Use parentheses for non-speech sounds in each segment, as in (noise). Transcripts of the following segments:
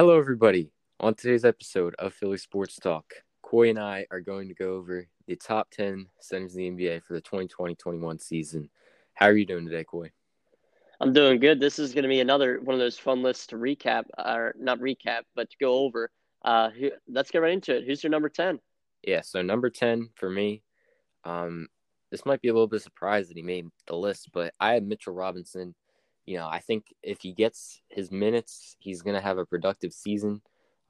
Hello, everybody. On today's episode of Philly Sports Talk, Coy and I are going to go over the top 10 centers in the NBA for the 2020 21 season. How are you doing today, Coy? I'm doing good. This is going to be another one of those fun lists to recap, or not recap, but to go over. Uh, who, let's get right into it. Who's your number 10? Yeah, so number 10 for me, um, this might be a little bit surprised that he made the list, but I had Mitchell Robinson you know, I think if he gets his minutes, he's going to have a productive season.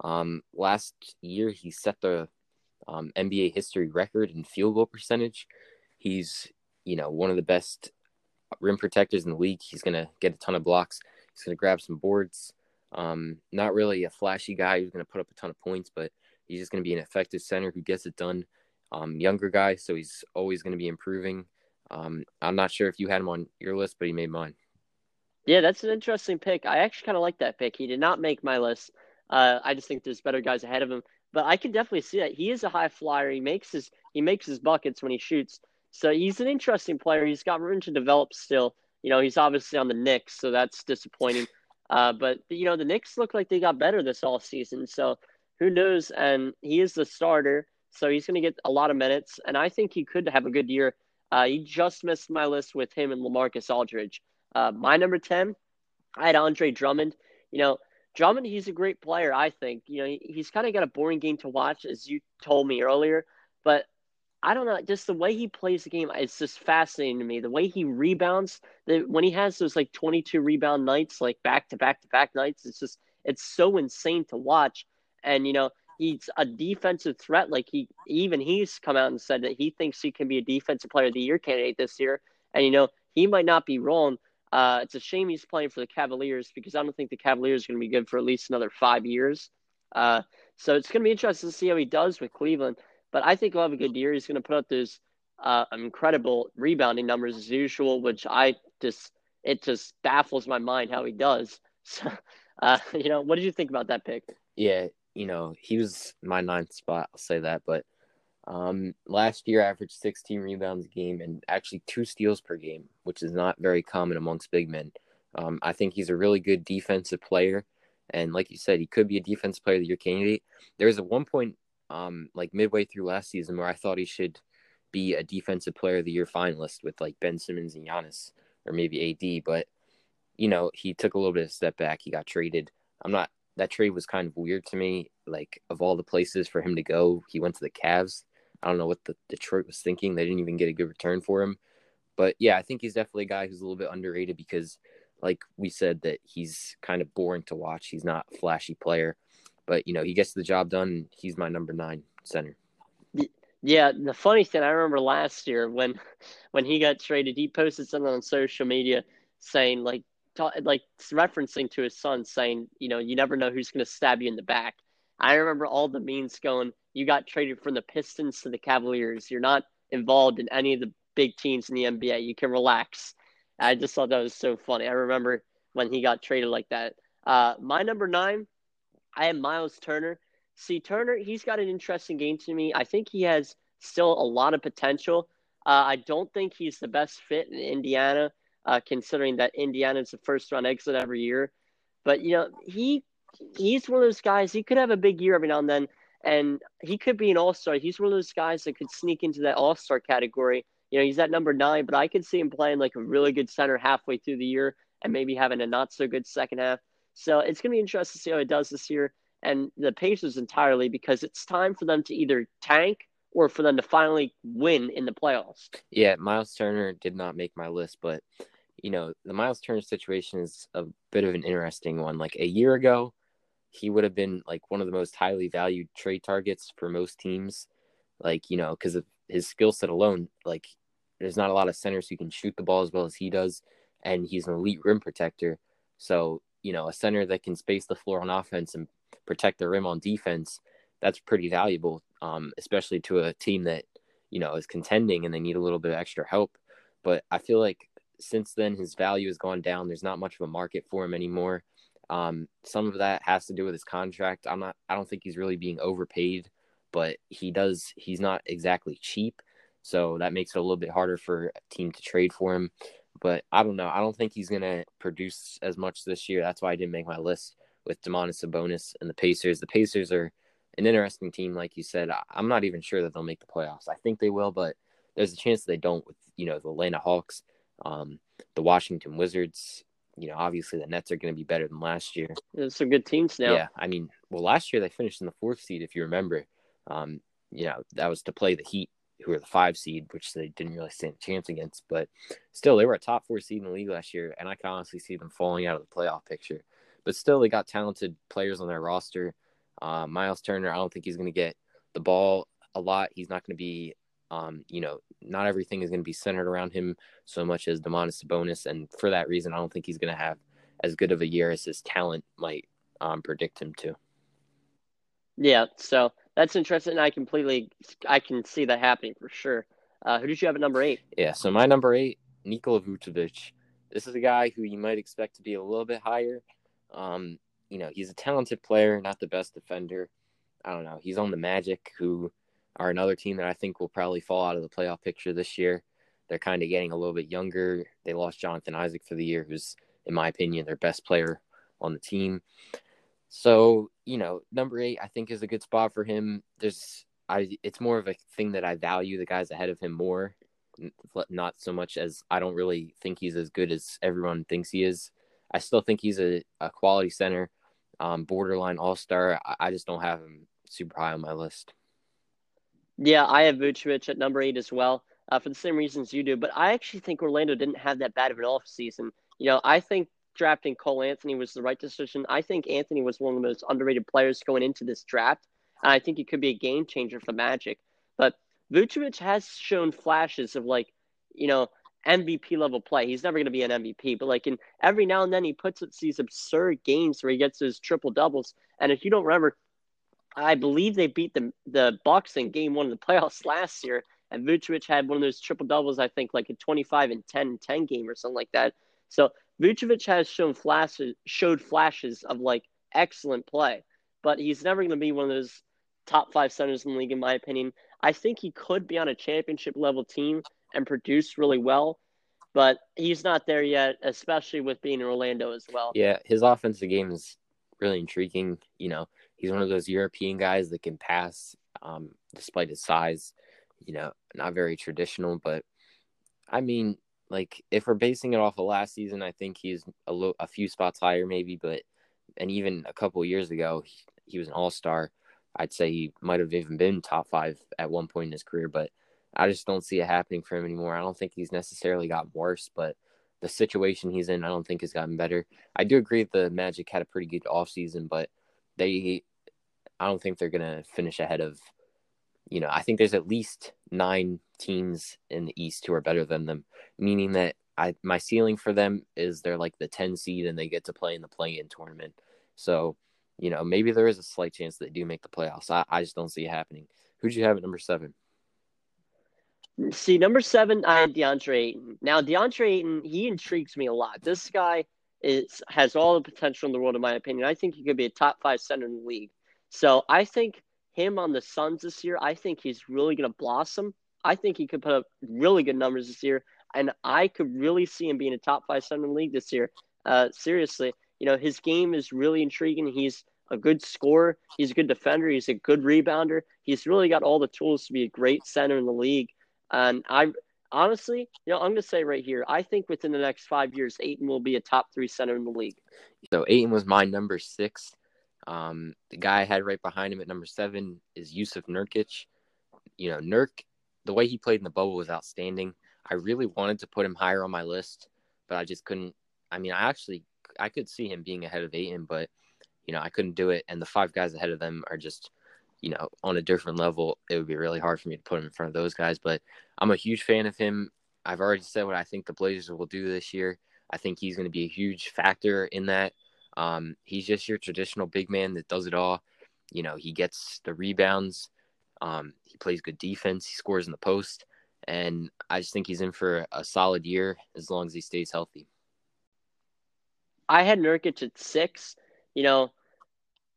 Um, last year, he set the um, NBA history record in field goal percentage. He's, you know, one of the best rim protectors in the league. He's going to get a ton of blocks. He's going to grab some boards. Um, not really a flashy guy who's going to put up a ton of points, but he's just going to be an effective center who gets it done. Um, younger guy, so he's always going to be improving. Um, I'm not sure if you had him on your list, but he made mine. Yeah, that's an interesting pick. I actually kind of like that pick. He did not make my list. Uh, I just think there's better guys ahead of him. But I can definitely see that he is a high flyer. He makes his he makes his buckets when he shoots. So he's an interesting player. He's got room to develop still. You know, he's obviously on the Knicks, so that's disappointing. Uh, but you know, the Knicks look like they got better this all season. So who knows? And he is the starter, so he's going to get a lot of minutes. And I think he could have a good year. Uh, he just missed my list with him and LaMarcus Aldridge. Uh, my number 10, I had Andre Drummond. You know, Drummond, he's a great player, I think. You know, he, he's kind of got a boring game to watch, as you told me earlier. But I don't know, just the way he plays the game, it's just fascinating to me. The way he rebounds, the, when he has those like 22 rebound nights, like back to back to back nights, it's just, it's so insane to watch. And, you know, he's a defensive threat. Like he, even he's come out and said that he thinks he can be a defensive player of the year candidate this year. And, you know, he might not be wrong. Uh, it's a shame he's playing for the Cavaliers because I don't think the Cavaliers are going to be good for at least another five years. Uh, so it's going to be interesting to see how he does with Cleveland. But I think he'll have a good year. He's going to put up those uh, incredible rebounding numbers as usual, which I just it just baffles my mind how he does. (laughs) So, uh, you know, what did you think about that pick? Yeah, you know, he was my ninth spot. I'll say that, but um, last year, averaged 16 rebounds a game and actually two steals per game, which is not very common amongst big men. Um, I think he's a really good defensive player, and like you said, he could be a defensive player of the year candidate. There was a one point, um, like midway through last season, where I thought he should be a defensive player of the year finalist with like Ben Simmons and Giannis, or maybe AD. But you know, he took a little bit of step back. He got traded. I'm not. That trade was kind of weird to me. Like of all the places for him to go, he went to the Cavs I don't know what the Detroit was thinking. They didn't even get a good return for him. But yeah, I think he's definitely a guy who's a little bit underrated because, like we said, that he's kind of boring to watch. He's not a flashy player, but you know he gets the job done. He's my number nine center. Yeah, the funny thing I remember last year when (laughs) when he got traded, he posted something on social media saying like like referencing to his son saying, you know, you never know who's going to stab you in the back. I remember all the memes going, you got traded from the Pistons to the Cavaliers. You're not involved in any of the big teams in the NBA. You can relax. I just thought that was so funny. I remember when he got traded like that. Uh, my number nine, I have Miles Turner. See, Turner, he's got an interesting game to me. I think he has still a lot of potential. Uh, I don't think he's the best fit in Indiana, uh, considering that Indiana is the first round exit every year. But you know, he he's one of those guys. He could have a big year every now and then and he could be an all star. He's one of those guys that could sneak into that all star category. You know, he's at number nine, but I could see him playing like a really good center halfway through the year and maybe having a not so good second half. So it's going to be interesting to see how he does this year and the Pacers entirely because it's time for them to either tank or for them to finally win in the playoffs. Yeah, Miles Turner did not make my list, but you know, the Miles Turner situation is a bit of an interesting one. Like a year ago, he would have been like one of the most highly valued trade targets for most teams. Like, you know, because of his skill set alone, like there's not a lot of centers who can shoot the ball as well as he does. And he's an elite rim protector. So, you know, a center that can space the floor on offense and protect the rim on defense, that's pretty valuable, um, especially to a team that, you know, is contending and they need a little bit of extra help. But I feel like since then, his value has gone down. There's not much of a market for him anymore. Um, some of that has to do with his contract. I'm not. I don't think he's really being overpaid, but he does. He's not exactly cheap, so that makes it a little bit harder for a team to trade for him. But I don't know. I don't think he's gonna produce as much this year. That's why I didn't make my list with Domantas Sabonis and the Pacers. The Pacers are an interesting team, like you said. I'm not even sure that they'll make the playoffs. I think they will, but there's a chance they don't with you know the Atlanta Hawks, um, the Washington Wizards. You know, obviously the Nets are going to be better than last year. There's some good teams now. Yeah, I mean, well, last year they finished in the fourth seed, if you remember. Um, you know, that was to play the Heat, who were the five seed, which they didn't really stand a chance against. But still, they were a top four seed in the league last year, and I can honestly see them falling out of the playoff picture. But still, they got talented players on their roster. Uh, Miles Turner, I don't think he's going to get the ball a lot. He's not going to be um, you know, not everything is going to be centered around him so much as Domantas Sabonis, and for that reason, I don't think he's going to have as good of a year as his talent might um, predict him to. Yeah, so that's interesting. I completely, I can see that happening for sure. Uh, who did you have at number eight? Yeah, so my number eight, Nikola Vucevic. This is a guy who you might expect to be a little bit higher. Um, you know, he's a talented player, not the best defender. I don't know. He's on the Magic, who are another team that I think will probably fall out of the playoff picture this year. They're kind of getting a little bit younger. They lost Jonathan Isaac for the year, who's, in my opinion, their best player on the team. So, you know, number eight, I think, is a good spot for him. There's, I, it's more of a thing that I value the guys ahead of him more, not so much as I don't really think he's as good as everyone thinks he is. I still think he's a, a quality center, um, borderline all star. I, I just don't have him super high on my list. Yeah, I have Vucevic at number eight as well, uh, for the same reasons you do. But I actually think Orlando didn't have that bad of an off season. You know, I think drafting Cole Anthony was the right decision. I think Anthony was one of the most underrated players going into this draft, and I think he could be a game changer for the Magic. But Vucevic has shown flashes of like, you know, MVP level play. He's never going to be an MVP, but like in every now and then he puts up these absurd games where he gets his triple doubles. And if you don't remember, I believe they beat the the Bucks in Game One of the playoffs (laughs) last year, and Vucevic had one of those triple doubles. I think like a 25 and 10 10 game or something like that. So Vucevic has shown flashes showed flashes of like excellent play, but he's never going to be one of those top five centers in the league, in my opinion. I think he could be on a championship level team and produce really well, but he's not there yet, especially with being in Orlando as well. Yeah, his offensive game is really intriguing. You know, he's one of those European guys that can pass um, despite his size. You know, not very traditional, but I mean, like if we're basing it off of last season, I think he's a little, a few spots higher, maybe. But and even a couple years ago, he, he was an All Star. I'd say he might have even been top five at one point in his career, but I just don't see it happening for him anymore. I don't think he's necessarily gotten worse, but the situation he's in, I don't think has gotten better. I do agree that the Magic had a pretty good offseason, but they I don't think they're gonna finish ahead of. You know, I think there's at least nine teams in the East who are better than them, meaning that I my ceiling for them is they're like the 10 seed and they get to play in the play-in tournament. So, you know, maybe there is a slight chance that they do make the playoffs. I, I just don't see it happening. Who'd you have at number seven? See, number seven, I had DeAndre Ayton. Now, DeAndre Ayton, he intrigues me a lot. This guy is has all the potential in the world, in my opinion. I think he could be a top five center in the league. So I think him on the Suns this year, I think he's really going to blossom. I think he could put up really good numbers this year, and I could really see him being a top five center in the league this year. Uh, seriously, you know his game is really intriguing. He's a good scorer. He's a good defender. He's a good rebounder. He's really got all the tools to be a great center in the league. And I honestly, you know, I'm going to say right here, I think within the next five years, Ayton will be a top three center in the league. So Ayton was my number six. Um, the guy I had right behind him at number seven is Jusuf Nurkic. You know, Nurk, the way he played in the bubble was outstanding. I really wanted to put him higher on my list, but I just couldn't. I mean, I actually I could see him being ahead of Ayton, but you know, I couldn't do it. And the five guys ahead of them are just, you know, on a different level. It would be really hard for me to put him in front of those guys. But I'm a huge fan of him. I've already said what I think the Blazers will do this year. I think he's going to be a huge factor in that. Um, he's just your traditional big man that does it all. You know, he gets the rebounds. Um, he plays good defense. He scores in the post, and I just think he's in for a solid year as long as he stays healthy. I had Nurkic at six. You know,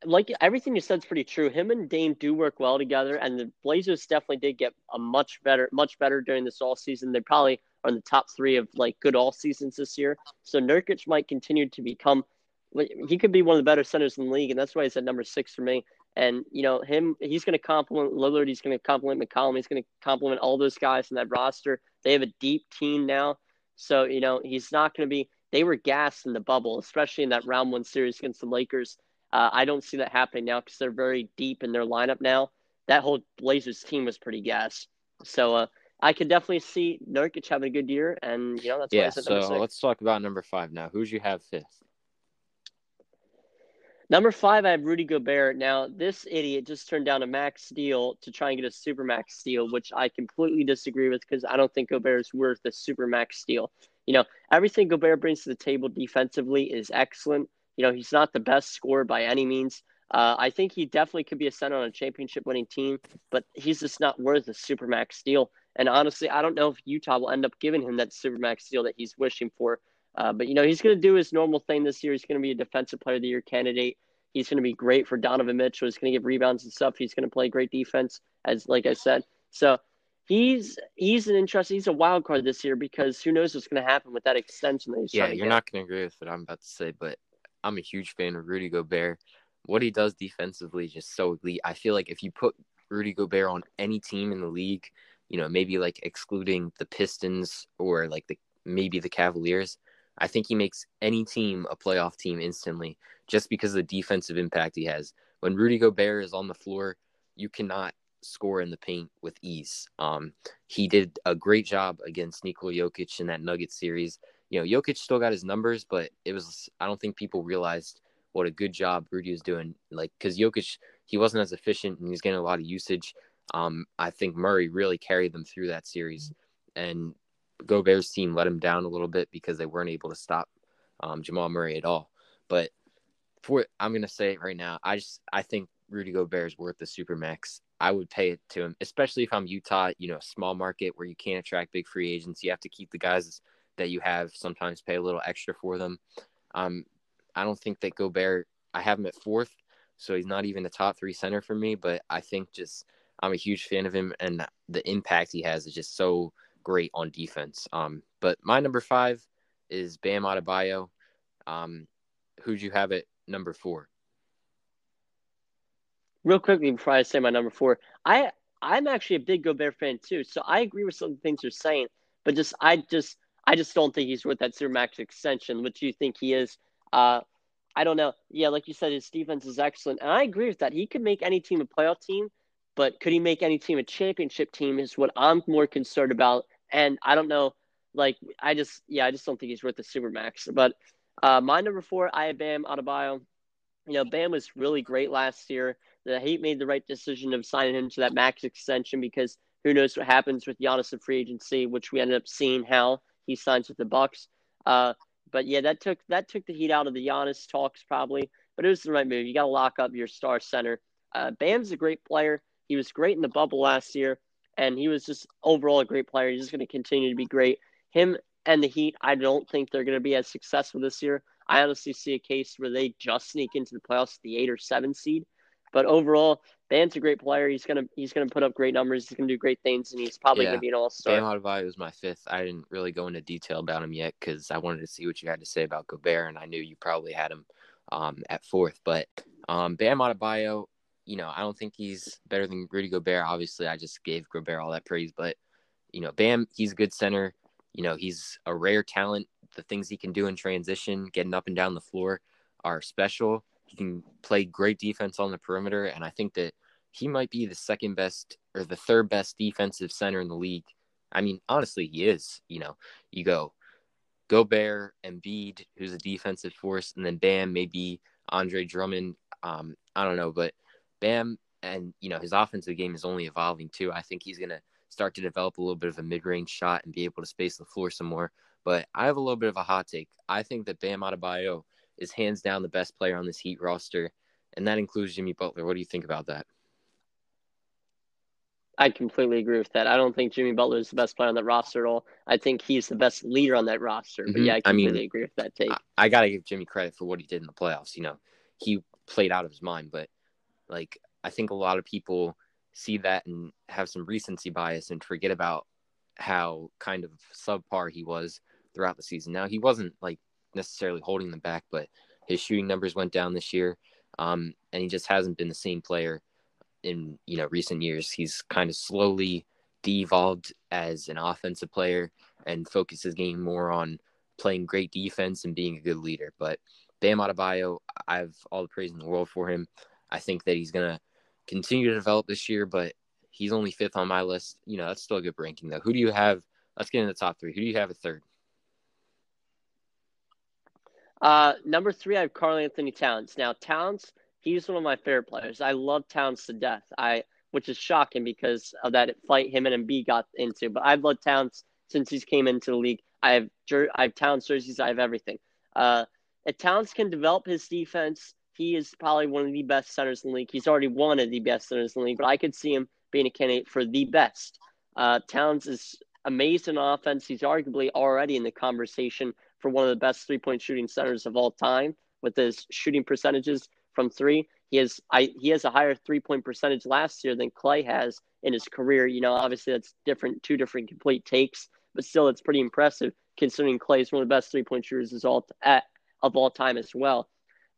like everything you said is pretty true. Him and Dame do work well together, and the Blazers definitely did get a much better, much better during this all season. They probably are in the top three of like good all seasons this year. So Nurkic might continue to become he could be one of the better centers in the league, and that's why he's at number six for me. And you know him, he's going to complement Lillard. He's going to complement McCollum. He's going to complement all those guys in that roster. They have a deep team now, so you know he's not going to be. They were gassed in the bubble, especially in that round one series against the Lakers. Uh, I don't see that happening now because they're very deep in their lineup now. That whole Blazers team was pretty gassed. So uh, I could definitely see Nurkic having a good year, and you know that's yeah. so let's talk about number five now. Who's you have fifth? Number five, I have Rudy Gobert. Now, this idiot just turned down a max deal to try and get a super max deal, which I completely disagree with because I don't think Gobert is worth a super max deal. You know, everything Gobert brings to the table defensively is excellent. You know, he's not the best scorer by any means. Uh, I think he definitely could be a center on a championship winning team, but he's just not worth a super max deal. And honestly, I don't know if Utah will end up giving him that super max deal that he's wishing for. Uh, but you know, he's going to do his normal thing this year. He's going to be a defensive player of the year candidate. He's going to be great for Donovan Mitchell. He's going to give rebounds and stuff. He's going to play great defense, as like I said. So he's he's an interesting. He's a wild card this year because who knows what's going to happen with that extension that he's. Yeah, you're not going to agree with what I'm about to say, but I'm a huge fan of Rudy Gobert. What he does defensively is just so elite. I feel like if you put Rudy Gobert on any team in the league, you know, maybe like excluding the Pistons or like the maybe the Cavaliers, I think he makes any team a playoff team instantly just because of the defensive impact he has. When Rudy Gobert is on the floor, you cannot score in the paint with ease. Um, he did a great job against Nikola Jokic in that Nuggets series you know, Jokic still got his numbers, but it was I don't think people realized what a good job Rudy was doing. Like because Jokic he wasn't as efficient and he's getting a lot of usage. Um, I think Murray really carried them through that series, and Gobert's team let him down a little bit because they weren't able to stop um, Jamal Murray at all. But for I'm gonna say it right now, I just I think Rudy Gobert is worth the super max. I would pay it to him, especially if I'm Utah. You know, small market where you can't attract big free agents. You have to keep the guys that you have sometimes pay a little extra for them. Um, I don't think that Gobert, I have him at fourth, so he's not even a top three center for me, but I think just I'm a huge fan of him and the impact he has is just so great on defense. Um, but my number five is Bam Adebayo. Um, who'd you have at number four? Real quickly before I say my number four, I I'm actually a big Gobert fan too, so I agree with some things you're saying, but just I just I just don't think he's worth that supermax extension, which you think he is. Uh, I don't know. Yeah, like you said, his defense is excellent, and I agree with that. He could make any team a playoff team, but could he make any team a championship team? Is what I'm more concerned about. And I don't know. Like I just, yeah, I just don't think he's worth the supermax. But uh, my number four, I have Bam Adebayo. You know, Bam was really great last year. The Heat made the right decision of signing him to that max extension because who knows what happens with Giannis in free agency, which we ended up seeing how he signs with the Bucks. Uh, but yeah, that took that took the heat out of the Giannis talks probably. But it was the right move. You got to lock up your star center. Uh, Bam's a great player. He was great in the bubble last year, and he was just overall a great player. He's just going to continue to be great. Him and the Heat, I don't think they're going to be as successful this year. I honestly see a case where they just sneak into the playoffs, the eight or seven seed. But overall, Bam's a great player. He's gonna he's gonna put up great numbers. He's gonna do great things, and he's probably yeah. gonna be an all star. Bam Adebayo was my fifth. I didn't really go into detail about him yet because I wanted to see what you had to say about Gobert, and I knew you probably had him um, at fourth. But um, Bam Adebayo, you know, I don't think he's better than Rudy Gobert. Obviously, I just gave Gobert all that praise, but you know, Bam, he's a good center. You know, he's a rare talent. The things he can do in transition, getting up and down the floor, are special. He can play great defense on the perimeter, and I think that he might be the second best or the third best defensive center in the league. I mean, honestly, he is. You know, you go Gobert, and Embiid, who's a defensive force, and then Bam, maybe Andre Drummond. Um, I don't know, but Bam and you know his offensive game is only evolving too. I think he's gonna start to develop a little bit of a mid-range shot and be able to space the floor some more. But I have a little bit of a hot take. I think that Bam Adebayo is hands down the best player on this Heat roster, and that includes Jimmy Butler. What do you think about that? I completely agree with that. I don't think Jimmy Butler is the best player on that roster at all. I think he's the best leader on that roster. But mm-hmm. yeah, I completely I mean, agree with that take. I, I got to give Jimmy credit for what he did in the playoffs. You know, he played out of his mind, but like I think a lot of people see that and have some recency bias and forget about how kind of subpar he was throughout the season. Now he wasn't like necessarily holding them back, but his shooting numbers went down this year, um, and he just hasn't been the same player in you know recent years. He's kind of slowly de-evolved as an offensive player and focused his game more on playing great defense and being a good leader. But Bam Adebayo, I have all the praise in the world for him. I think that he's gonna continue to develop this year, but he's only fifth on my list. You know, that's still a good ranking though. Who do you have? Let's get in the top three. Who do you have at third? Uh, number three, I have Karl-Anthony Towns. Now, Towns, he's one of my favorite players. I love Towns to death. I, which is shocking because of that fight him and Embiid got into. But I've loved Towns since he's came into the league. I have I have Towns jerseys. I have everything. Uh, Towns can develop his defense, he is probably one of the best centers in the league. He's already one of the best centers in the league, but I could see him being a candidate for the best. Uh, Towns is amazing on offense. He's arguably already in the conversation for one of the best three point shooting centers of all time with his shooting percentages from three. He has I he has a higher three point percentage last year than Klay has in his career. You know, obviously that's different, two different complete takes, but still it's pretty impressive considering Klay is one of the best three point shooters is all of all time as well.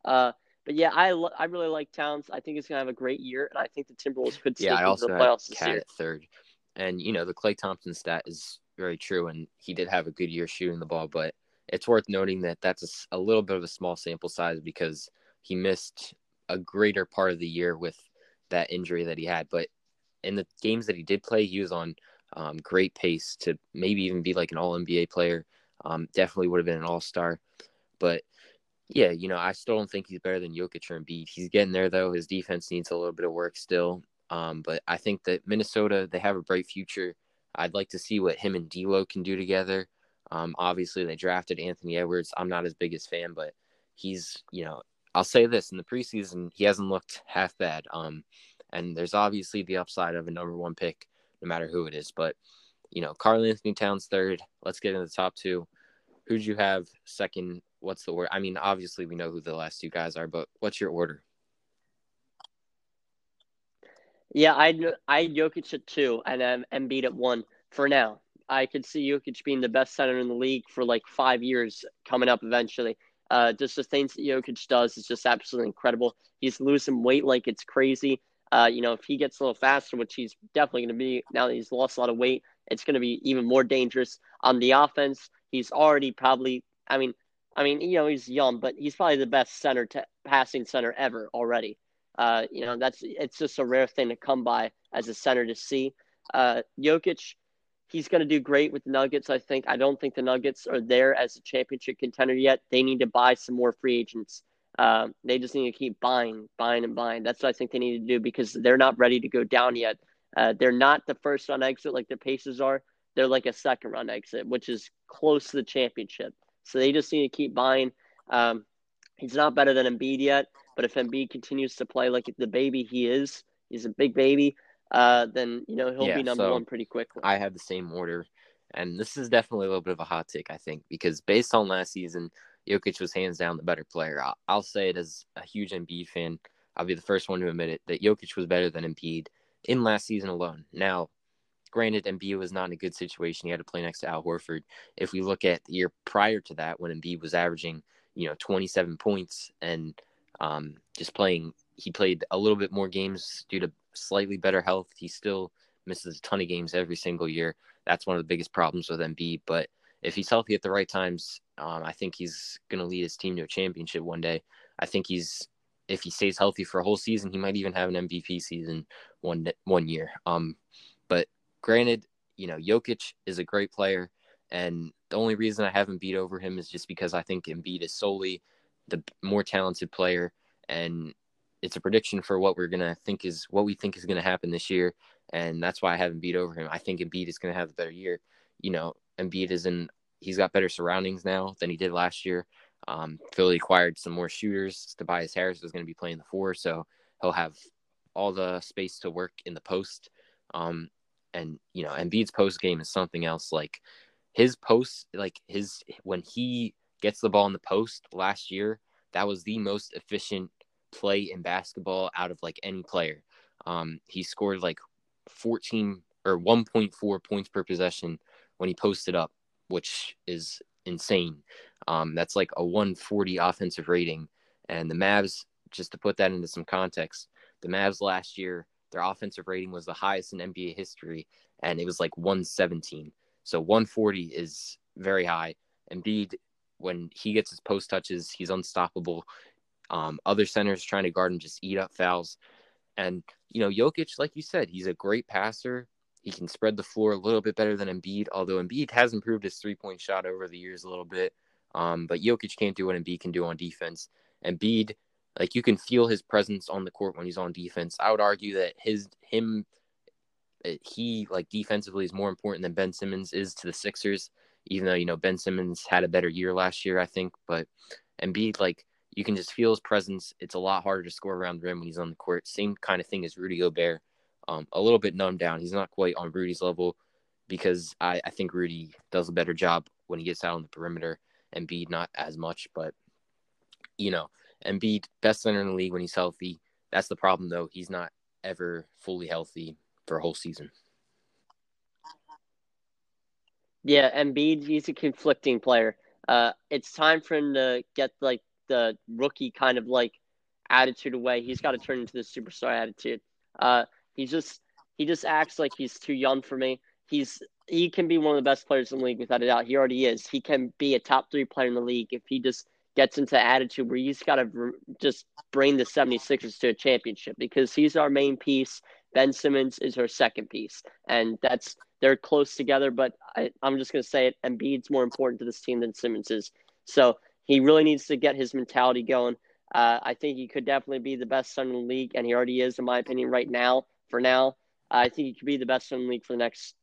Uh, but yeah, I I really like Towns. I think he's gonna have a great year, and I think the Timberwolves could yeah, I also the playoffs this year. At third, and you know the Klay Thompson stat is very true, and he did have a good year shooting the ball, but it's worth noting that that's a, a little bit of a small sample size because he missed a greater part of the year with that injury that he had. But in the games that he did play, he was on um, great pace to maybe even be like an All NBA player. Um, definitely would have been an All Star, but yeah, you know, I still don't think he's better than Jokic or Embiid. He's getting there though. His defense needs a little bit of work still. Um, but I think that Minnesota they have a bright future. I'd like to see what him and D'Lo can do together. Um, obviously, they drafted Anthony Edwards. I'm not his biggest fan, but he's, you know, I'll say this in the preseason, he hasn't looked half bad. Um, and there's obviously the upside of a number one pick, no matter who it is. But, you know, Karl-Anthony Towns third. Let's get into the top two. Who'd you have second? What's the word? I mean, obviously, we know who the last two guys are, but what's your order? Yeah, I I Jokic at two and then Embiid at one for now. I could see Jokic being the best center in the league for like five years coming up eventually. Uh, just the things that Jokic does is just absolutely incredible. He's losing weight like it's crazy. Uh, you know, if he gets a little faster, which he's definitely going to be now that he's lost a lot of weight, it's going to be even more dangerous on the offense. He's already probably, I mean, I mean, you know, he's young, but he's probably the best center to passing center ever already. Uh, you know, that's it's just a rare thing to come by as a center to see. Uh, Jokic, he's going to do great with the Nuggets. I think. I don't think the Nuggets are there as a championship contender yet. They need to buy some more free agents. Uh, they just need to keep buying, buying, and buying. That's what I think they need to do because they're not ready to go down yet. Uh, they're not the first on exit like the Pacers are. They're like a second run exit, which is close to the championship. So they just need to keep buying. Um, he's not better than Embiid yet, but if Embiid continues to play like the baby he is, he's a big baby uh, then you know he'll yeah, be number so one pretty quickly. I have the same order, and this is definitely a little bit of a hot take, I think, because based on last season, Jokic was hands down the better player. I'll, I'll say it as a huge Embiid fan. I'll be the first one to admit it that Jokic was better than Embiid in last season alone. Now, granted, Embiid was not in a good situation. He had to play next to Al Horford. If we look at the year prior to that, when Embiid was averaging, you know, 27 points and um, just playing, he played a little bit more games due to slightly better health. He still misses a ton of games every single year. That's one of the biggest problems with Embiid. But if he's healthy at the right times, um, I think he's going to lead his team to a championship one day. I think he's if he stays healthy for a whole season, he might even have an MVP season one one year. Um, but granted, you know, Jokic is a great player, and the only reason I haven't beat over him is just because I think Embiid is solely the more talented player, and it's a prediction for what we're gonna think is what we think is gonna happen this year, and that's why I haven't beat over him. I think Embiid is gonna have a better year. You know, Embiid is in. He's got better surroundings now than he did last year. Um, Philly acquired some more shooters. Tobias Harris is going to be playing the four, so he'll have all the space to work in the post. Um, and you know, Embiid's post game is something else. Like his post, like his when he gets the ball in the post last year, that was the most efficient play in basketball out of like any player. Um, he scored like 14 or 1.4 points per possession when he posted up, which is insane. Um, that's like a 140 offensive rating And the Mavs, just to put that into some context, the Mavs last year, their offensive rating was the highest in NBA history, and it was like 117. So 140 is very high. Embiid, when he gets his post touches, he's unstoppable. Um, other centers trying to guard him just eat up fouls. And, you know, Jokic, like you said, he's a great passer. He can spread the floor a little bit better than Embiid, although Embiid has improved his three point shot over the years a little bit. Um, but Jokic can't do what Embiid can do on defense. Embiid, like you can feel his presence on the court when he's on defense. I would argue that his him uh, he like defensively is more important than Ben Simmons is to the Sixers, even though you know Ben Simmons had a better year last year, I think. But Embiid, like you can just feel his presence. It's a lot harder to score around the rim when he's on the court. Same kind of thing as Rudy Gobert. Um, a little bit numbed down. He's not quite on Rudy's level because I, I think Rudy does a better job when he gets out on the perimeter. Embiid not as much, but you know, Embiid best center in the league when he's healthy. That's the problem though. He's not ever fully healthy for a whole season. Yeah, Embiid, he's a conflicting player. Uh, it's time for him to get like the rookie kind of like attitude away. He's got to turn into the superstar attitude. Uh, he just he just acts like he's too young for me. He's he can be one of the best players in the league without a doubt. He already is. He can be a top three player in the league if he just gets into attitude where he's got to just bring the 76ers to a championship because he's our main piece. Ben Simmons is her second piece, and that's they're close together. But I, am just going to say it: Embiid's more important to this team than Simmons is. So he really needs to get his mentality going. Uh, I think he could definitely be the best son in the league, and he already is, in my opinion, right now. For now, I think he could be the best son in the league for the next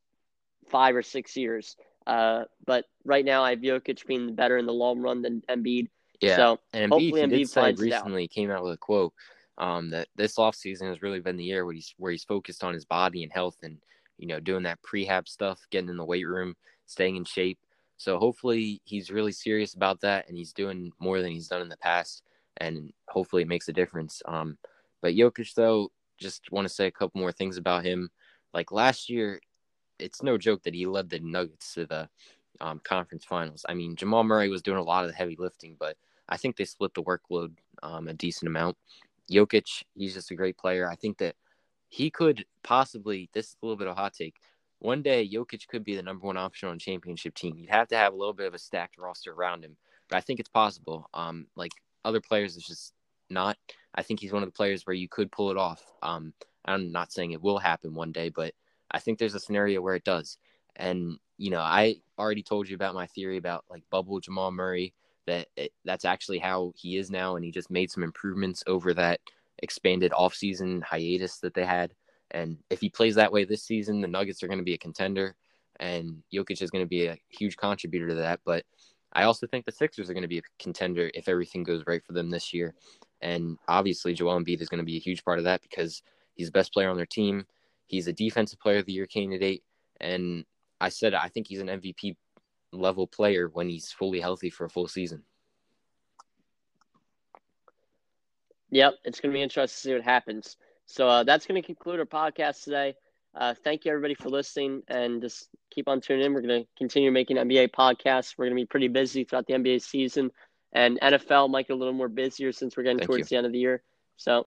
five or six years. Uh, but right now, I have Jokic being better in the long run than Embiid. Yeah, so and Embiid, hopefully Embiid, recently came out with a quote um, that this offseason has really been the year where he's where he's focused on his body and health and you know doing that prehab stuff, getting in the weight room, staying in shape. So hopefully he's really serious about that and he's doing more than he's done in the past, and hopefully it makes a difference. Um, but Jokic though, just want to say a couple more things about him. Like last year, it's no joke that he led the Nuggets to the um, conference finals. I mean, Jamal Murray was doing a lot of the heavy lifting, but I think they split the workload um, a decent amount. Jokic, he's just a great player. I think that he could possibly, this is a little bit of a hot take. One day, Jokic could be the number one option on championship team. You'd have to have a little bit of a stacked roster around him, but I think it's possible. Um, like other players, it's just not. I think he's one of the players where you could pull it off. Um, I'm not saying it will happen one day, but I think there's a scenario where it does. And you know, I already told you about my theory about like bubble Jamal Murray that it, that's actually how he is now, and he just made some improvements over that expanded offseason hiatus that they had. And if he plays that way this season, the Nuggets are going to be a contender, and Jokic is going to be a huge contributor to that. But I also think the Sixers are going to be a contender if everything goes right for them this year. And obviously, Joel Embiid is going to be a huge part of that because he's the best player on their team. He's a defensive player of the year candidate. And I said I think he's an MVP level player when he's fully healthy for a full season. Yep, it's going to be interesting to see what happens. So uh, that's going to conclude our podcast today. Uh, thank you everybody for listening, and just keep on tuning in. We're going to continue making NBA podcasts. We're going to be pretty busy throughout the NBA season, and NFL might get a little more busier since we're getting thank towards you. the end of the year. So